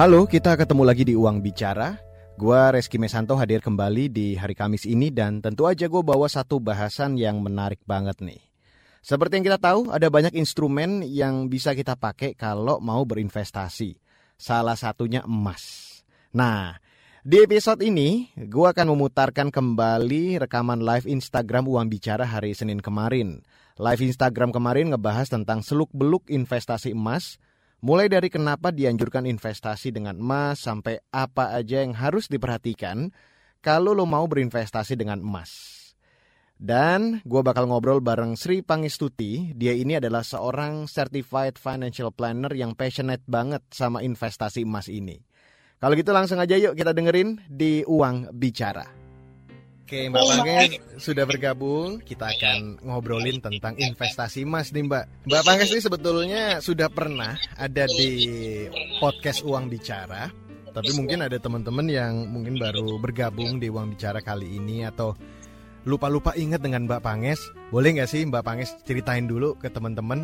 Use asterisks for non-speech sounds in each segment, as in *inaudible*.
Halo, kita ketemu lagi di Uang Bicara. Gua Reski Mesanto hadir kembali di hari Kamis ini dan tentu aja gue bawa satu bahasan yang menarik banget nih. Seperti yang kita tahu, ada banyak instrumen yang bisa kita pakai kalau mau berinvestasi. Salah satunya emas. Nah, di episode ini, gue akan memutarkan kembali rekaman live Instagram Uang Bicara hari Senin kemarin. Live Instagram kemarin ngebahas tentang seluk-beluk investasi emas, Mulai dari kenapa dianjurkan investasi dengan emas sampai apa aja yang harus diperhatikan kalau lo mau berinvestasi dengan emas. Dan gue bakal ngobrol bareng Sri Pangestuti. Dia ini adalah seorang certified financial planner yang passionate banget sama investasi emas ini. Kalau gitu langsung aja yuk kita dengerin di Uang Bicara. Oke, Mbak Panges sudah bergabung. Kita akan ngobrolin tentang investasi emas nih, Mbak. Mbak Panges ini sebetulnya sudah pernah ada di podcast Uang Bicara. Tapi mungkin ada teman-teman yang mungkin baru bergabung di Uang Bicara kali ini atau lupa-lupa ingat dengan Mbak Panges. Boleh nggak sih Mbak Panges ceritain dulu ke teman-teman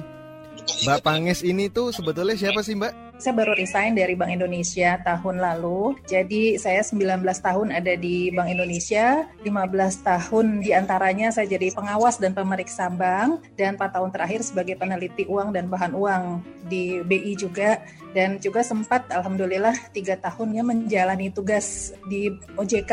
Mbak Panges ini tuh sebetulnya siapa sih Mbak? Saya baru resign dari Bank Indonesia tahun lalu. Jadi saya 19 tahun ada di Bank Indonesia, 15 tahun di antaranya saya jadi pengawas dan pemeriksa bank, dan 4 tahun terakhir sebagai peneliti uang dan bahan uang di BI juga. Dan juga sempat Alhamdulillah tiga tahunnya menjalani tugas di OJK.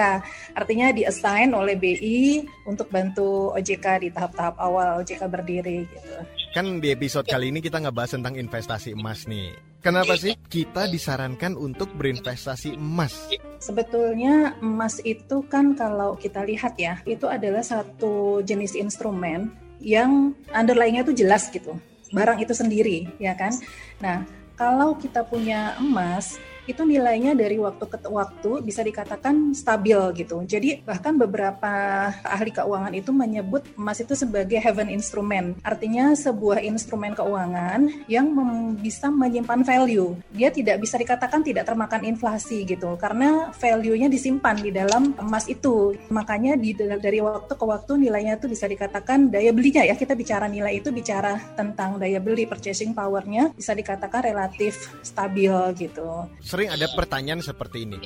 Artinya diassign oleh BI untuk bantu OJK di tahap-tahap awal OJK berdiri gitu. Kan di episode kali ini kita ngebahas tentang investasi emas nih. Kenapa sih kita disarankan untuk berinvestasi emas? Sebetulnya emas itu kan kalau kita lihat ya, itu adalah satu jenis instrumen yang underlying-nya itu jelas gitu. Barang itu sendiri, ya kan? Nah, kalau kita punya emas, itu nilainya dari waktu ke waktu bisa dikatakan stabil gitu. Jadi bahkan beberapa ahli keuangan itu menyebut emas itu sebagai heaven instrument. Artinya sebuah instrumen keuangan yang bisa menyimpan value. Dia tidak bisa dikatakan tidak termakan inflasi gitu karena value-nya disimpan di dalam emas itu. Makanya di dari waktu ke waktu nilainya itu bisa dikatakan daya belinya ya. Kita bicara nilai itu bicara tentang daya beli purchasing power-nya bisa dikatakan relatif stabil gitu sering ada pertanyaan seperti ini.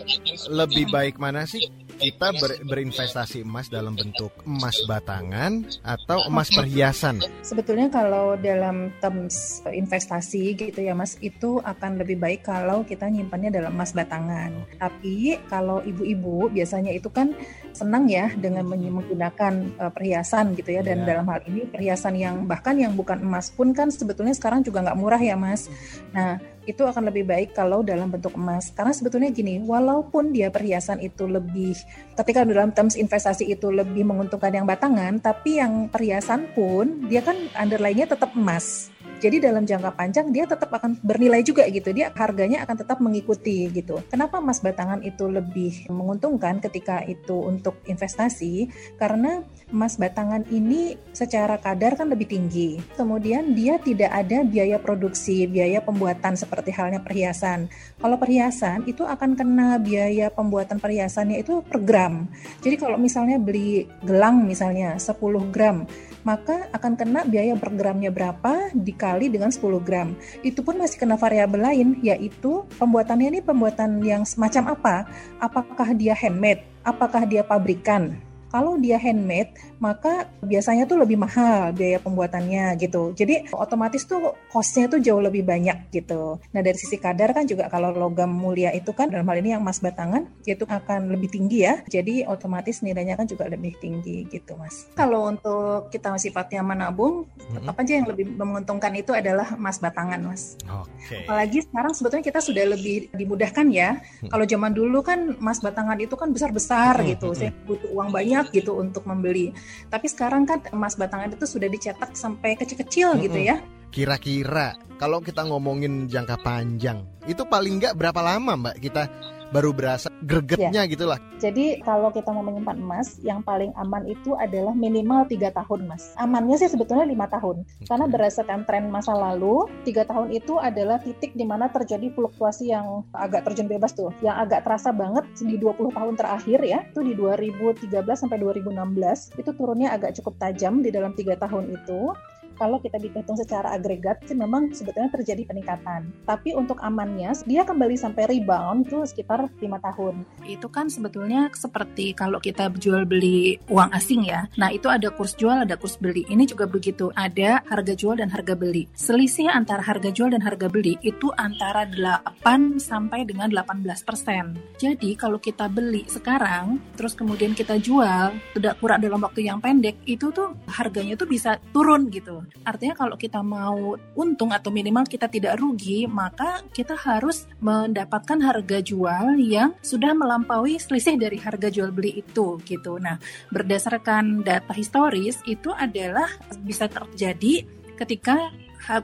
Lebih baik mana sih kita ber, berinvestasi emas dalam bentuk emas batangan atau emas perhiasan? Sebetulnya kalau dalam terms investasi gitu ya Mas, itu akan lebih baik kalau kita nyimpannya dalam emas batangan. Tapi kalau ibu-ibu biasanya itu kan senang ya dengan menggunakan uh, perhiasan gitu ya dan yeah. dalam hal ini perhiasan yang bahkan yang bukan emas pun kan sebetulnya sekarang juga nggak murah ya Mas. Nah itu akan lebih baik kalau dalam bentuk emas. Karena sebetulnya gini, walaupun dia perhiasan itu lebih, ketika dalam terms investasi itu lebih menguntungkan yang batangan, tapi yang perhiasan pun dia kan underlyingnya tetap emas. Jadi dalam jangka panjang dia tetap akan bernilai juga gitu. Dia harganya akan tetap mengikuti gitu. Kenapa emas batangan itu lebih menguntungkan ketika itu untuk investasi? Karena emas batangan ini secara kadar kan lebih tinggi. Kemudian dia tidak ada biaya produksi, biaya pembuatan seperti halnya perhiasan. Kalau perhiasan itu akan kena biaya pembuatan perhiasannya itu per gram. Jadi kalau misalnya beli gelang misalnya 10 gram, maka akan kena biaya per gramnya berapa dikali dengan 10 gram. Itu pun masih kena variabel lain, yaitu pembuatannya ini pembuatan yang semacam apa? Apakah dia handmade? Apakah dia pabrikan? Kalau dia handmade, maka biasanya tuh lebih mahal biaya pembuatannya gitu. Jadi otomatis tuh costnya tuh jauh lebih banyak gitu. Nah dari sisi kadar kan juga kalau logam mulia itu kan dalam hal ini yang emas batangan itu akan lebih tinggi ya. Jadi otomatis nilainya kan juga lebih tinggi gitu mas. Kalau untuk kita sifatnya menabung, tetap aja yang lebih menguntungkan itu adalah emas batangan mas. Okay. Apalagi sekarang sebetulnya kita sudah lebih dimudahkan ya. Kalau zaman dulu kan emas batangan itu kan besar-besar gitu. Saya butuh uang banyak gitu untuk membeli. Tapi sekarang kan emas batangan itu sudah dicetak sampai kecil-kecil -hmm. gitu ya. Kira-kira kalau kita ngomongin jangka panjang, itu paling nggak berapa lama Mbak kita baru berasa gregetnya ya. gitulah. Jadi kalau kita mau menyimpan emas, yang paling aman itu adalah minimal tiga tahun, mas. Amannya sih sebetulnya lima tahun, karena berdasarkan tren masa lalu, tiga tahun itu adalah titik di mana terjadi fluktuasi yang agak terjun bebas tuh, yang agak terasa banget di 20 tahun terakhir ya, itu di 2013 sampai 2016 itu turunnya agak cukup tajam di dalam tiga tahun itu kalau kita dihitung secara agregat sih memang sebetulnya terjadi peningkatan. Tapi untuk amannya dia kembali sampai rebound itu sekitar lima tahun. Itu kan sebetulnya seperti kalau kita jual beli uang asing ya. Nah itu ada kurs jual, ada kurs beli. Ini juga begitu. Ada harga jual dan harga beli. Selisih antara harga jual dan harga beli itu antara 8 sampai dengan 18 persen. Jadi kalau kita beli sekarang, terus kemudian kita jual, tidak kurang dalam waktu yang pendek, itu tuh harganya tuh bisa turun gitu. Artinya kalau kita mau untung atau minimal kita tidak rugi, maka kita harus mendapatkan harga jual yang sudah melampaui selisih dari harga jual beli itu gitu. Nah, berdasarkan data historis itu adalah bisa terjadi ketika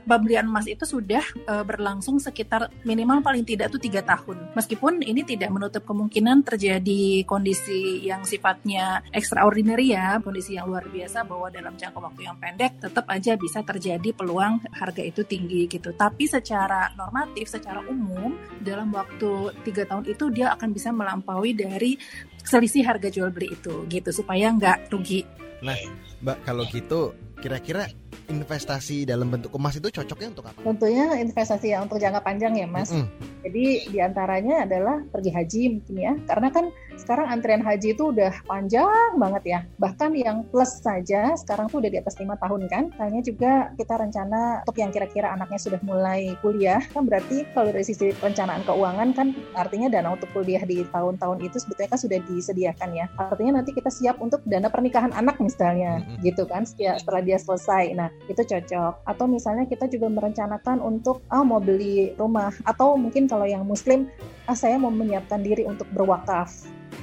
pembelian emas itu sudah uh, berlangsung sekitar minimal paling tidak tuh tiga tahun. Meskipun ini tidak menutup kemungkinan terjadi kondisi yang sifatnya extraordinary ya, kondisi yang luar biasa bahwa dalam jangka waktu yang pendek tetap aja bisa terjadi peluang harga itu tinggi gitu. Tapi secara normatif, secara umum dalam waktu tiga tahun itu dia akan bisa melampaui dari selisih harga jual beli itu gitu supaya nggak rugi. Nah, Mbak kalau gitu kira-kira investasi dalam bentuk emas itu cocoknya untuk apa? Tentunya investasi yang untuk jangka panjang ya, Mas. Mm -hmm. Jadi di antaranya adalah pergi haji mungkin ya, karena kan sekarang antrian haji itu udah panjang banget ya. Bahkan yang plus saja sekarang tuh udah di atas lima tahun kan. Tanya juga kita rencana untuk yang kira-kira anaknya sudah mulai kuliah, kan berarti kalau dari sisi perencanaan keuangan kan artinya dana untuk kuliah di tahun-tahun itu sebetulnya kan sudah disediakan ya. Artinya nanti kita siap untuk dana pernikahan anak misalnya, gitu kan setelah dia selesai. Nah itu cocok. Atau misalnya kita juga merencanakan untuk ah mau beli rumah atau mungkin kalau yang muslim ah saya mau menyiapkan diri untuk berwakaf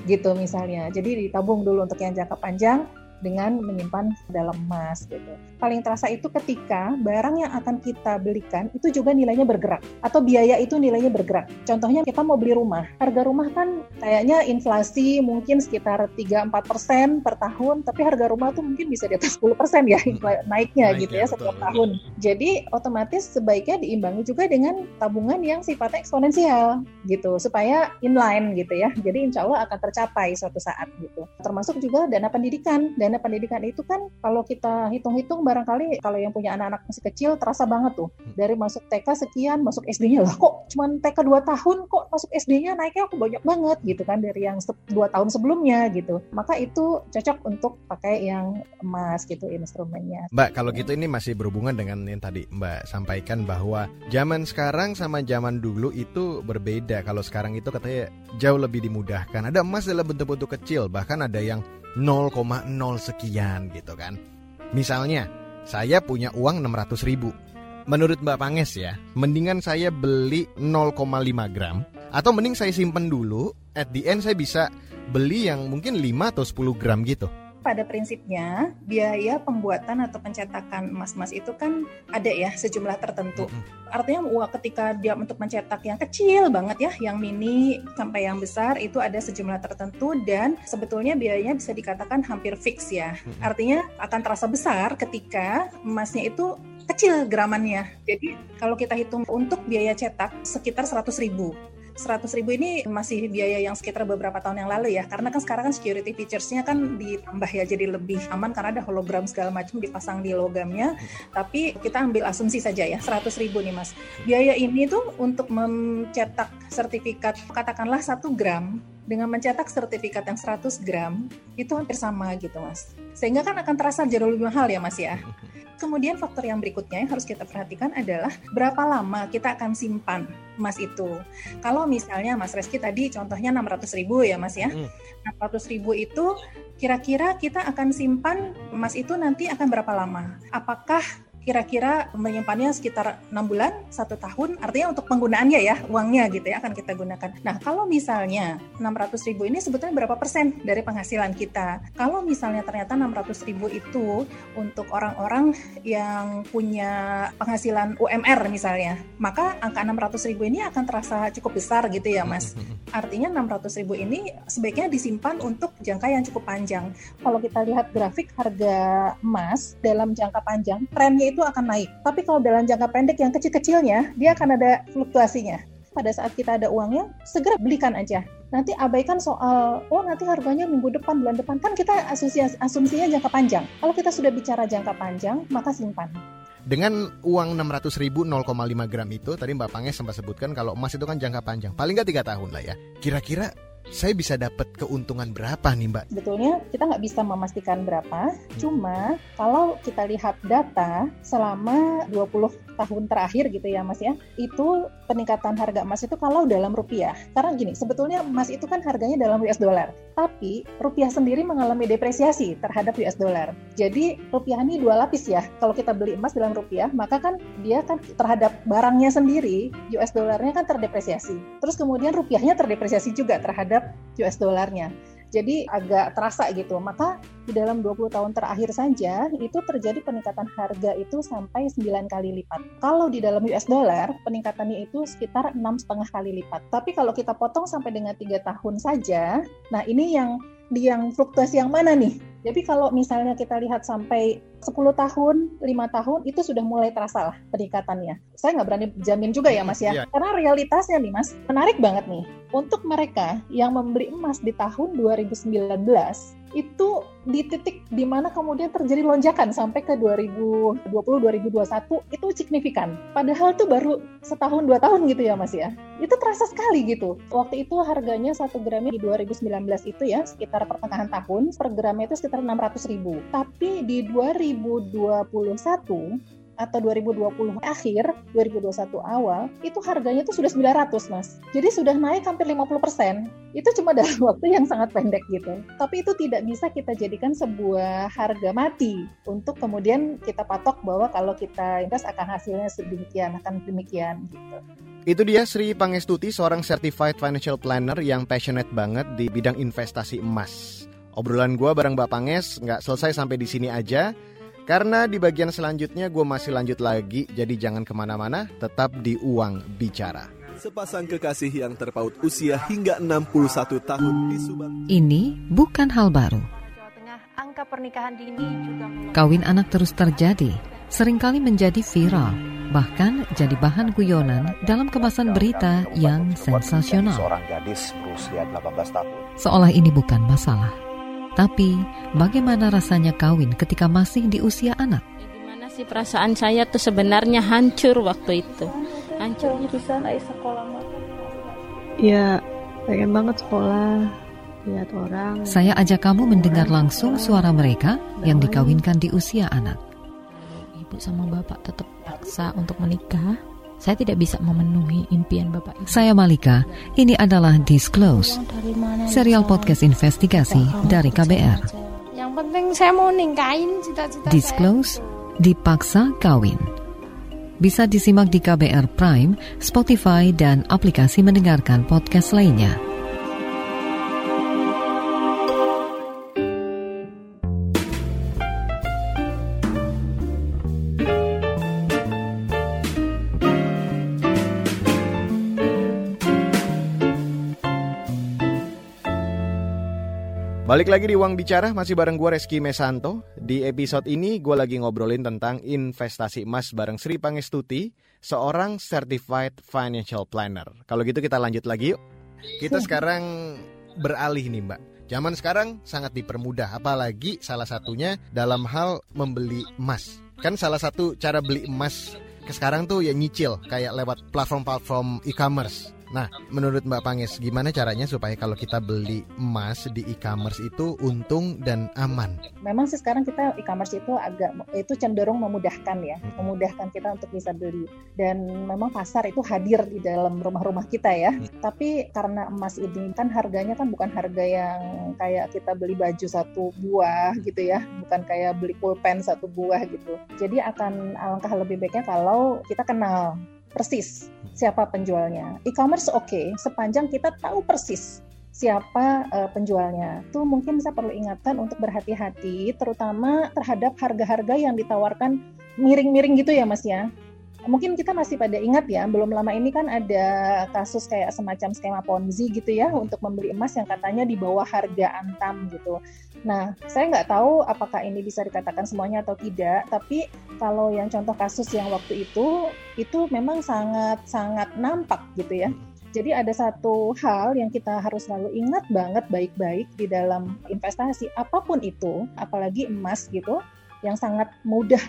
gitu misalnya. Jadi ditabung dulu untuk yang jangka panjang dengan menyimpan dalam emas gitu. Paling terasa itu ketika barang yang akan kita belikan itu juga nilainya bergerak atau biaya itu nilainya bergerak. Contohnya kita mau beli rumah, harga rumah kan kayaknya inflasi mungkin sekitar 3-4 persen per tahun, tapi harga rumah tuh mungkin bisa di atas 10 persen ya hmm. naiknya Naik gitu ya, ya setiap betul. tahun. Jadi otomatis sebaiknya diimbangi juga dengan tabungan yang sifatnya eksponensial gitu supaya inline gitu ya. Jadi insya Allah akan tercapai suatu saat gitu. Termasuk juga dana pendidikan dan dana pendidikan itu kan kalau kita hitung-hitung barangkali kalau yang punya anak-anak masih kecil terasa banget tuh. Hmm. dari masuk TK sekian masuk SD-nya lah kok cuman TK 2 tahun kok masuk SD-nya naiknya aku banyak banget gitu kan dari yang dua tahun sebelumnya gitu. Maka itu cocok untuk pakai yang emas gitu instrumennya. Mbak kalau gitu ini masih berhubungan dengan yang tadi Mbak sampaikan bahwa zaman sekarang sama zaman dulu itu berbeda. Kalau sekarang itu katanya jauh lebih dimudahkan. Ada emas dalam bentuk-bentuk kecil bahkan ada yang 0,0 sekian gitu kan. Misalnya, saya punya uang 600 ribu. Menurut Mbak Panges ya, mendingan saya beli 0,5 gram atau mending saya simpen dulu, at the end saya bisa beli yang mungkin 5 atau 10 gram gitu pada prinsipnya biaya pembuatan atau pencetakan emas-emas itu kan ada ya sejumlah tertentu. Artinya uang ketika dia untuk mencetak yang kecil banget ya, yang mini sampai yang besar itu ada sejumlah tertentu dan sebetulnya biayanya bisa dikatakan hampir fix ya. Artinya akan terasa besar ketika emasnya itu kecil gramannya. Jadi kalau kita hitung untuk biaya cetak sekitar 100 ribu 100 ribu ini masih biaya yang sekitar beberapa tahun yang lalu ya. Karena kan sekarang kan security features-nya kan ditambah ya jadi lebih aman karena ada hologram segala macam dipasang di logamnya. Tapi kita ambil asumsi saja ya 100 ribu nih mas. Biaya ini tuh untuk mencetak sertifikat katakanlah satu gram dengan mencetak sertifikat yang 100 gram itu hampir sama gitu mas. Sehingga kan akan terasa jauh lebih mahal ya mas ya. *laughs* Kemudian faktor yang berikutnya yang harus kita perhatikan adalah berapa lama kita akan simpan emas itu. Kalau misalnya Mas Reski tadi contohnya 600 ribu ya Mas ya. Hmm. 600 ribu itu kira-kira kita akan simpan emas itu nanti akan berapa lama? Apakah kira-kira menyimpannya sekitar enam bulan satu tahun artinya untuk penggunaannya ya uangnya gitu ya akan kita gunakan. Nah kalau misalnya 600 ribu ini sebetulnya berapa persen dari penghasilan kita? Kalau misalnya ternyata 600 ribu itu untuk orang-orang yang punya penghasilan UMR misalnya maka angka 600 ribu ini akan terasa cukup besar gitu ya mas. Artinya 600 ribu ini sebaiknya disimpan untuk jangka yang cukup panjang. Kalau kita lihat grafik harga emas dalam jangka panjang trennya itu akan naik. Tapi kalau dalam jangka pendek yang kecil-kecilnya, dia akan ada fluktuasinya. pada saat kita ada uangnya segera belikan aja. Nanti abaikan soal oh nanti harganya minggu depan bulan depan. Kan kita asumsi asumsinya jangka panjang. Kalau kita sudah bicara jangka panjang maka simpan. Dengan uang 600 ribu 0,5 gram itu tadi Mbak Pange sempat sebutkan kalau emas itu kan jangka panjang. Paling nggak tiga tahun lah ya. Kira-kira saya bisa dapat keuntungan berapa nih Mbak? Sebetulnya kita nggak bisa memastikan berapa, hmm. cuma kalau kita lihat data selama 20 tahun terakhir gitu ya Mas ya, itu peningkatan harga emas itu kalau dalam rupiah. Karena gini, sebetulnya emas itu kan harganya dalam US dollar, tapi rupiah sendiri mengalami depresiasi terhadap US dollar. Jadi rupiah ini dua lapis ya. Kalau kita beli emas dalam rupiah, maka kan dia kan terhadap barangnya sendiri US dollarnya kan terdepresiasi. Terus kemudian rupiahnya terdepresiasi juga terhadap US dollarnya. Jadi agak terasa gitu. Maka di dalam 20 tahun terakhir saja itu terjadi peningkatan harga itu sampai 9 kali lipat. Kalau di dalam US dollar peningkatannya itu sekitar enam setengah kali lipat. Tapi kalau kita potong sampai dengan tiga tahun saja, nah ini yang di yang fluktuasi yang mana nih? Jadi kalau misalnya kita lihat sampai 10 tahun, 5 tahun, itu sudah mulai terasa lah peningkatannya. Saya nggak berani jamin juga ya Mas ya. Yeah. Karena realitasnya nih Mas, menarik banget nih. Untuk mereka yang membeli emas di tahun 2019, itu di titik di mana kemudian terjadi lonjakan sampai ke 2020 2021 itu signifikan. Padahal tuh baru setahun dua tahun gitu ya Mas ya. Itu terasa sekali gitu. Waktu itu harganya satu gramnya di 2019 itu ya sekitar pertengahan tahun per gramnya itu sekitar 600 ribu. Tapi di 2021 atau 2020 akhir, 2021 awal, itu harganya tuh sudah 900, Mas. Jadi sudah naik hampir 50%. Itu cuma dalam *laughs* waktu yang sangat pendek gitu. Tapi itu tidak bisa kita jadikan sebuah harga mati untuk kemudian kita patok bahwa kalau kita invest akan hasilnya sedemikian, akan demikian gitu. Itu dia Sri Pangestuti, seorang certified financial planner yang passionate banget di bidang investasi emas. Obrolan gue bareng Mbak Panges nggak selesai sampai di sini aja. Karena di bagian selanjutnya gue masih lanjut lagi, jadi jangan ke mana-mana, tetap di Uang Bicara. Sepasang kekasih yang terpaut usia hingga 61 tahun di Subang. Ini bukan hal baru. angka pernikahan dini juga Kawin anak terus terjadi, sering kali menjadi viral, bahkan jadi bahan guyonan dalam kemasan berita yang sensasional. Seorang gadis berusia 18 tahun. Seolah ini bukan masalah. Tapi, bagaimana rasanya kawin ketika masih di usia anak? Ya, gimana sih perasaan saya tuh sebenarnya hancur waktu itu. Hancur. Bisa naik sekolah Ya, pengen banget sekolah. Lihat orang. Saya ajak kamu mendengar langsung suara mereka yang dikawinkan di usia anak. Ibu sama bapak tetap paksa untuk menikah saya tidak bisa memenuhi impian Bapak Ibu. Saya Malika, ini adalah Disclose, serial podcast investigasi dari KBR. Yang penting saya mau ningkain cita-cita Disclose, dipaksa kawin. Bisa disimak di KBR Prime, Spotify, dan aplikasi mendengarkan podcast lainnya. Balik lagi di Uang Bicara, masih bareng gue Reski Mesanto. Di episode ini gue lagi ngobrolin tentang investasi emas bareng Sri Pangestuti, seorang Certified Financial Planner. Kalau gitu kita lanjut lagi yuk. Kita sekarang beralih nih mbak. Zaman sekarang sangat dipermudah, apalagi salah satunya dalam hal membeli emas. Kan salah satu cara beli emas ke sekarang tuh ya nyicil, kayak lewat platform-platform e-commerce. Nah, menurut Mbak Panges, gimana caranya supaya kalau kita beli emas di e-commerce itu untung dan aman? Memang sih sekarang kita e-commerce itu agak itu cenderung memudahkan ya, hmm. memudahkan kita untuk bisa beli. Dan memang pasar itu hadir di dalam rumah-rumah kita ya. Hmm. Tapi karena emas ini kan harganya kan bukan harga yang kayak kita beli baju satu buah gitu ya, bukan kayak beli pulpen satu buah gitu. Jadi akan alangkah lebih baiknya kalau kita kenal persis siapa penjualnya. E-commerce oke, okay, sepanjang kita tahu persis siapa uh, penjualnya. Itu mungkin saya perlu ingatkan untuk berhati-hati, terutama terhadap harga-harga yang ditawarkan miring-miring gitu ya Mas ya. Mungkin kita masih pada ingat ya, belum lama ini kan ada kasus kayak semacam skema Ponzi gitu ya untuk membeli emas yang katanya di bawah harga antam gitu. Nah, saya nggak tahu apakah ini bisa dikatakan semuanya atau tidak, tapi kalau yang contoh kasus yang waktu itu, itu memang sangat-sangat nampak gitu ya. Jadi ada satu hal yang kita harus selalu ingat banget baik-baik di dalam investasi apa pun itu, apalagi emas gitu yang sangat mudah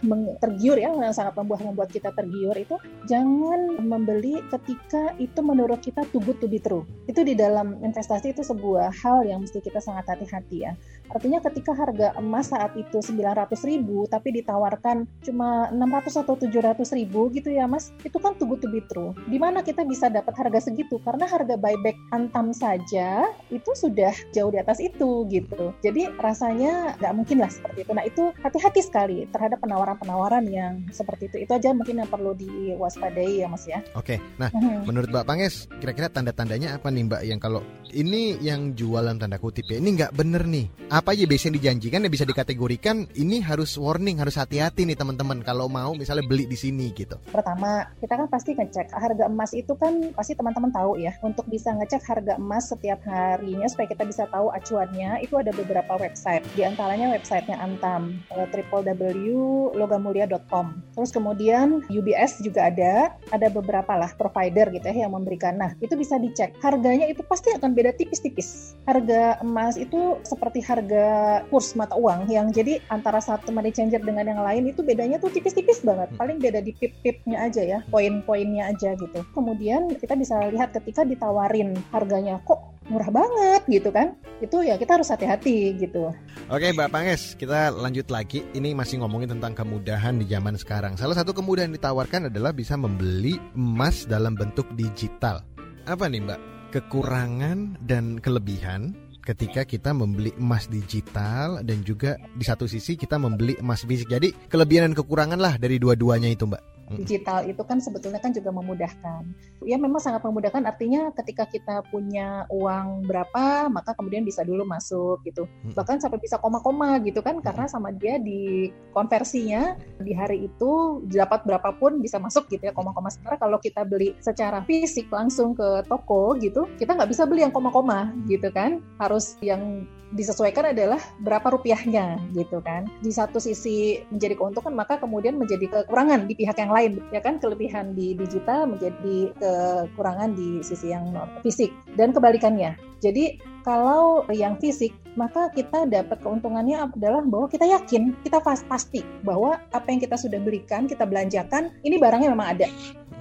tergiur ya, yang sangat membuat membuat kita tergiur itu jangan membeli ketika itu menurut kita too good to be true. Itu di dalam investasi itu sebuah hal yang mesti kita sangat hati-hati ya. Artinya ketika harga emas saat itu 900 ribu tapi ditawarkan cuma 600 atau 700 ribu gitu ya mas, itu kan too good to be true. Di mana kita bisa dapat harga segitu? Karena harga buyback antam saja itu sudah jauh di atas itu gitu. Jadi rasanya nggak mungkin lah seperti itu. Nah itu hati-hati sekali terhadap penawaran-penawaran yang seperti itu. Itu aja mungkin yang perlu diwaspadai ya mas ya. Oke, nah hmm. menurut Mbak Panges kira-kira tanda-tandanya apa nih Mbak yang kalau ini yang jualan tanda kutip ya ini nggak bener nih apa aja biasanya dijanjikan ya bisa dikategorikan ini harus warning harus hati-hati nih teman-teman kalau mau misalnya beli di sini gitu. Pertama kita kan pasti ngecek. Harga emas itu kan pasti teman-teman tahu ya. Untuk bisa ngecek harga emas setiap harinya supaya kita bisa tahu acuannya itu ada beberapa website. Di antaranya websitenya Antam uh, www.logamulia.com terus kemudian UBS juga ada. Ada beberapa lah provider gitu ya yang memberikan. Nah itu bisa dicek. Harganya itu pasti akan beda tipis-tipis. Harga emas itu seperti harga harga kurs mata uang yang jadi antara satu money changer dengan yang lain itu bedanya tuh tipis-tipis banget. Hmm. Paling beda di pip-pipnya aja ya, poin-poinnya aja gitu. Kemudian kita bisa lihat ketika ditawarin harganya kok murah banget gitu kan itu ya kita harus hati-hati gitu. Oke Mbak Panges kita lanjut lagi. Ini masih ngomongin tentang kemudahan di zaman sekarang. Salah satu kemudahan ditawarkan adalah bisa membeli emas dalam bentuk digital. Apa nih Mbak? Kekurangan dan kelebihan ketika kita membeli emas digital dan juga di satu sisi kita membeli emas fisik. Jadi kelebihan dan kekurangan lah dari dua-duanya itu, Mbak digital itu kan sebetulnya kan juga memudahkan. Ya memang sangat memudahkan artinya ketika kita punya uang berapa maka kemudian bisa dulu masuk gitu. Bahkan sampai bisa koma-koma gitu kan karena sama dia di konversinya di hari itu dapat berapapun bisa masuk gitu ya koma-koma. Sementara kalau kita beli secara fisik langsung ke toko gitu, kita nggak bisa beli yang koma-koma gitu kan. Harus yang disesuaikan adalah berapa rupiahnya gitu kan. Di satu sisi menjadi keuntungan maka kemudian menjadi kekurangan di pihak yang lain ya kan kelebihan di digital menjadi kekurangan di sisi yang fisik dan kebalikannya. Jadi kalau yang fisik maka kita dapat keuntungannya adalah bahwa kita yakin, kita pasti bahwa apa yang kita sudah belikan, kita belanjakan, ini barangnya memang ada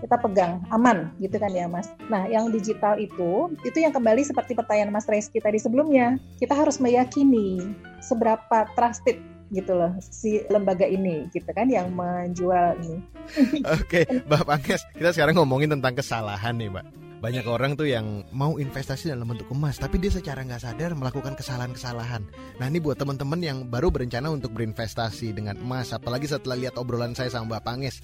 kita pegang aman gitu kan ya Mas. Nah yang digital itu itu yang kembali seperti pertanyaan Mas Reski tadi sebelumnya kita harus meyakini seberapa trusted gitu loh si lembaga ini gitu kan yang menjual ini. *laughs* Oke, Mbak Pangkes, kita sekarang ngomongin tentang kesalahan nih, Mbak. Banyak orang tuh yang mau investasi dalam bentuk emas, tapi dia secara nggak sadar melakukan kesalahan-kesalahan. Nah ini buat teman-teman yang baru berencana untuk berinvestasi dengan emas, apalagi setelah lihat obrolan saya sama Mbak Panges,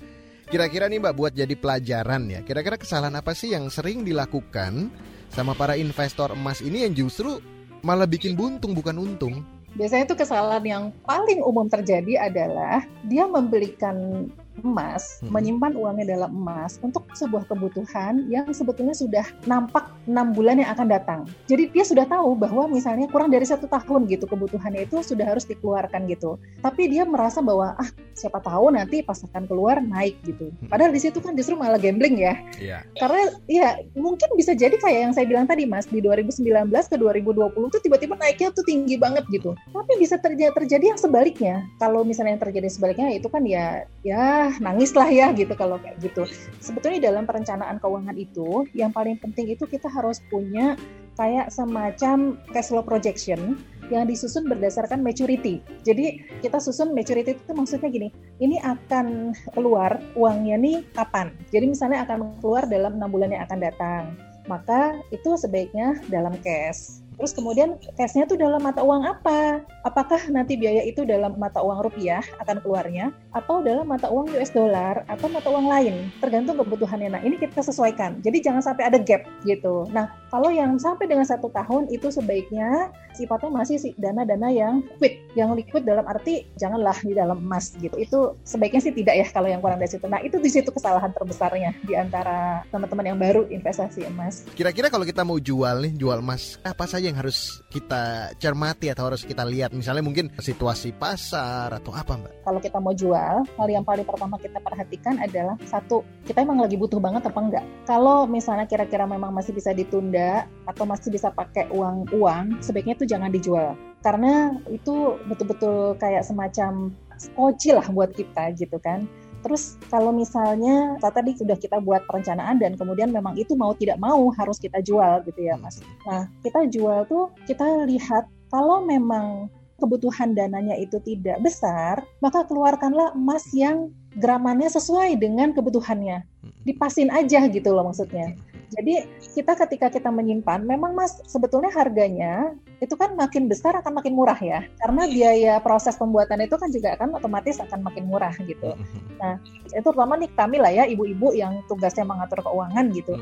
Kira-kira nih Mbak buat jadi pelajaran ya. Kira-kira kesalahan apa sih yang sering dilakukan sama para investor emas ini yang justru malah bikin buntung bukan untung? Biasanya itu kesalahan yang paling umum terjadi adalah dia membelikan emas, hmm. menyimpan uangnya dalam emas untuk sebuah kebutuhan yang sebetulnya sudah nampak enam bulan yang akan datang. Jadi dia sudah tahu bahwa misalnya kurang dari satu tahun gitu kebutuhannya itu sudah harus dikeluarkan gitu. Tapi dia merasa bahwa ah siapa tahu nanti pas akan keluar naik gitu. Padahal di situ kan justru malah gambling ya. Yeah. Karena ya mungkin bisa jadi kayak yang saya bilang tadi mas di 2019 ke 2020 tuh tiba-tiba naiknya tuh tinggi banget gitu. Tapi bisa terjadi terjadi yang sebaliknya. Kalau misalnya yang terjadi sebaliknya itu kan ya ya nangis lah ya gitu kalau kayak gitu. Sebetulnya dalam perencanaan keuangan itu yang paling penting itu kita harus punya kayak semacam cash flow projection yang disusun berdasarkan maturity. Jadi kita susun maturity itu maksudnya gini, ini akan keluar uangnya nih kapan? Jadi misalnya akan keluar dalam enam bulan yang akan datang, maka itu sebaiknya dalam cash. Terus kemudian cashnya tuh dalam mata uang apa? Apakah nanti biaya itu dalam mata uang rupiah akan keluarnya atau dalam mata uang US dollar atau mata uang lain? Tergantung kebutuhannya. Nah, ini kita sesuaikan. Jadi jangan sampai ada gap gitu. Nah, Kalau yang sampai dengan satu tahun itu sebaiknya sifatnya masih dana-dana yang liquid, yang liquid dalam arti janganlah di dalam emas gitu. Itu sebaiknya sih tidak ya kalau yang kurang dari situ. Nah itu di situ kesalahan terbesarnya di antara teman-teman yang baru investasi emas. Kira-kira kalau kita mau jual nih, jual emas, apa saja yang harus kita cermati atau harus kita lihat? Misalnya mungkin situasi pasar atau apa mbak? Kalau kita mau jual, hal yang paling pertama kita perhatikan adalah satu, kita emang lagi butuh banget apa enggak? Kalau misalnya kira-kira memang masih bisa ditunda ada atau masih bisa pakai uang-uang, sebaiknya itu jangan dijual. Karena itu betul-betul kayak semacam skoci lah buat kita gitu kan. Terus kalau misalnya tadi sudah kita buat perencanaan dan kemudian memang itu mau tidak mau harus kita jual gitu ya Mas. Nah kita jual tuh kita lihat kalau memang kebutuhan dananya itu tidak besar, maka keluarkanlah emas yang gramannya sesuai dengan kebutuhannya. Dipasin aja gitu loh maksudnya. Jadi kita ketika kita menyimpan, memang mas sebetulnya harganya itu kan makin besar akan makin murah ya, karena biaya proses pembuatan itu kan juga akan otomatis akan makin murah gitu. Nah itu terutama nih kami lah ya ibu-ibu yang tugasnya mengatur keuangan gitu.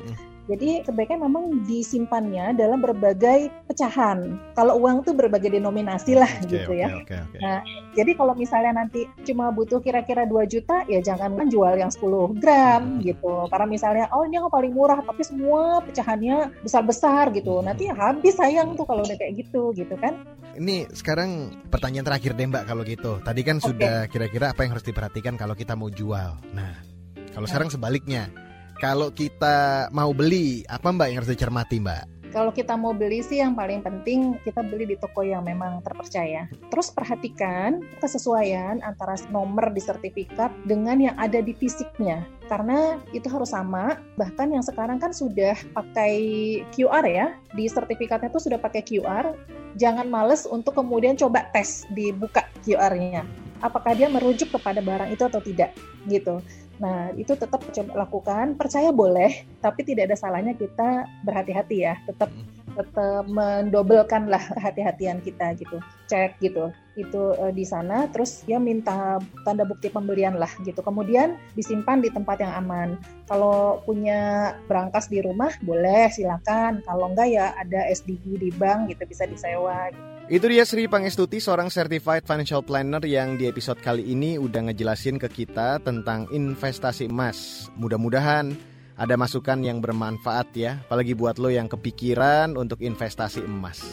Jadi sebaiknya memang disimpannya dalam berbagai pecahan. Kalau uang tuh berbagai denominasi lah okay, gitu okay, ya. Okay, okay. Nah, jadi kalau misalnya nanti cuma butuh kira-kira 2 juta, ya jangan kan jual yang 10 gram hmm. gitu. Karena misalnya, oh ini yang paling murah, tapi semua pecahannya besar-besar gitu. Nanti habis sayang tuh kalau udah kayak gitu gitu kan. Ini sekarang pertanyaan terakhir deh Mbak kalau gitu. Tadi kan okay. sudah kira-kira apa yang harus diperhatikan kalau kita mau jual. Nah, kalau nah. sekarang sebaliknya kalau kita mau beli, apa Mbak yang harus dicermati Mbak? Kalau kita mau beli sih yang paling penting kita beli di toko yang memang terpercaya. Terus perhatikan kesesuaian antara nomor di sertifikat dengan yang ada di fisiknya. Karena itu harus sama, bahkan yang sekarang kan sudah pakai QR ya, di sertifikatnya itu sudah pakai QR. Jangan males untuk kemudian coba tes dibuka QR-nya. Apakah dia merujuk kepada barang itu atau tidak gitu. Nah, itu tetap coba lakukan. Percaya boleh, tapi tidak ada salahnya kita berhati-hati ya. Tetap tetap mendobelkan lah hati-hatian kita gitu. Cek gitu. Itu uh, di sana terus ya minta tanda bukti pembelian lah gitu. Kemudian disimpan di tempat yang aman. Kalau punya berangkas di rumah boleh silakan. Kalau enggak ya ada SDG di bank gitu bisa disewa gitu. Itu dia Sri Pangestuti, seorang certified financial planner yang di episode kali ini udah ngejelasin ke kita tentang investasi emas. Mudah-mudahan ada masukan yang bermanfaat ya, apalagi buat lo yang kepikiran untuk investasi emas.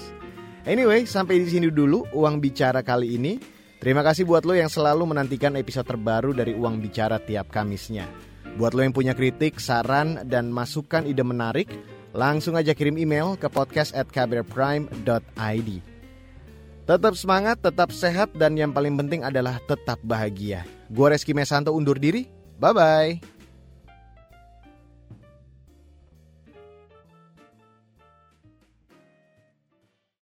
Anyway, sampai di sini dulu uang bicara kali ini. Terima kasih buat lo yang selalu menantikan episode terbaru dari Uang Bicara tiap Kamisnya. Buat lo yang punya kritik, saran, dan masukan ide menarik, langsung aja kirim email ke podcast at kbrprime.id. Tetap semangat, tetap sehat, dan yang paling penting adalah tetap bahagia. Gue Reski Mesanto undur diri. Bye-bye.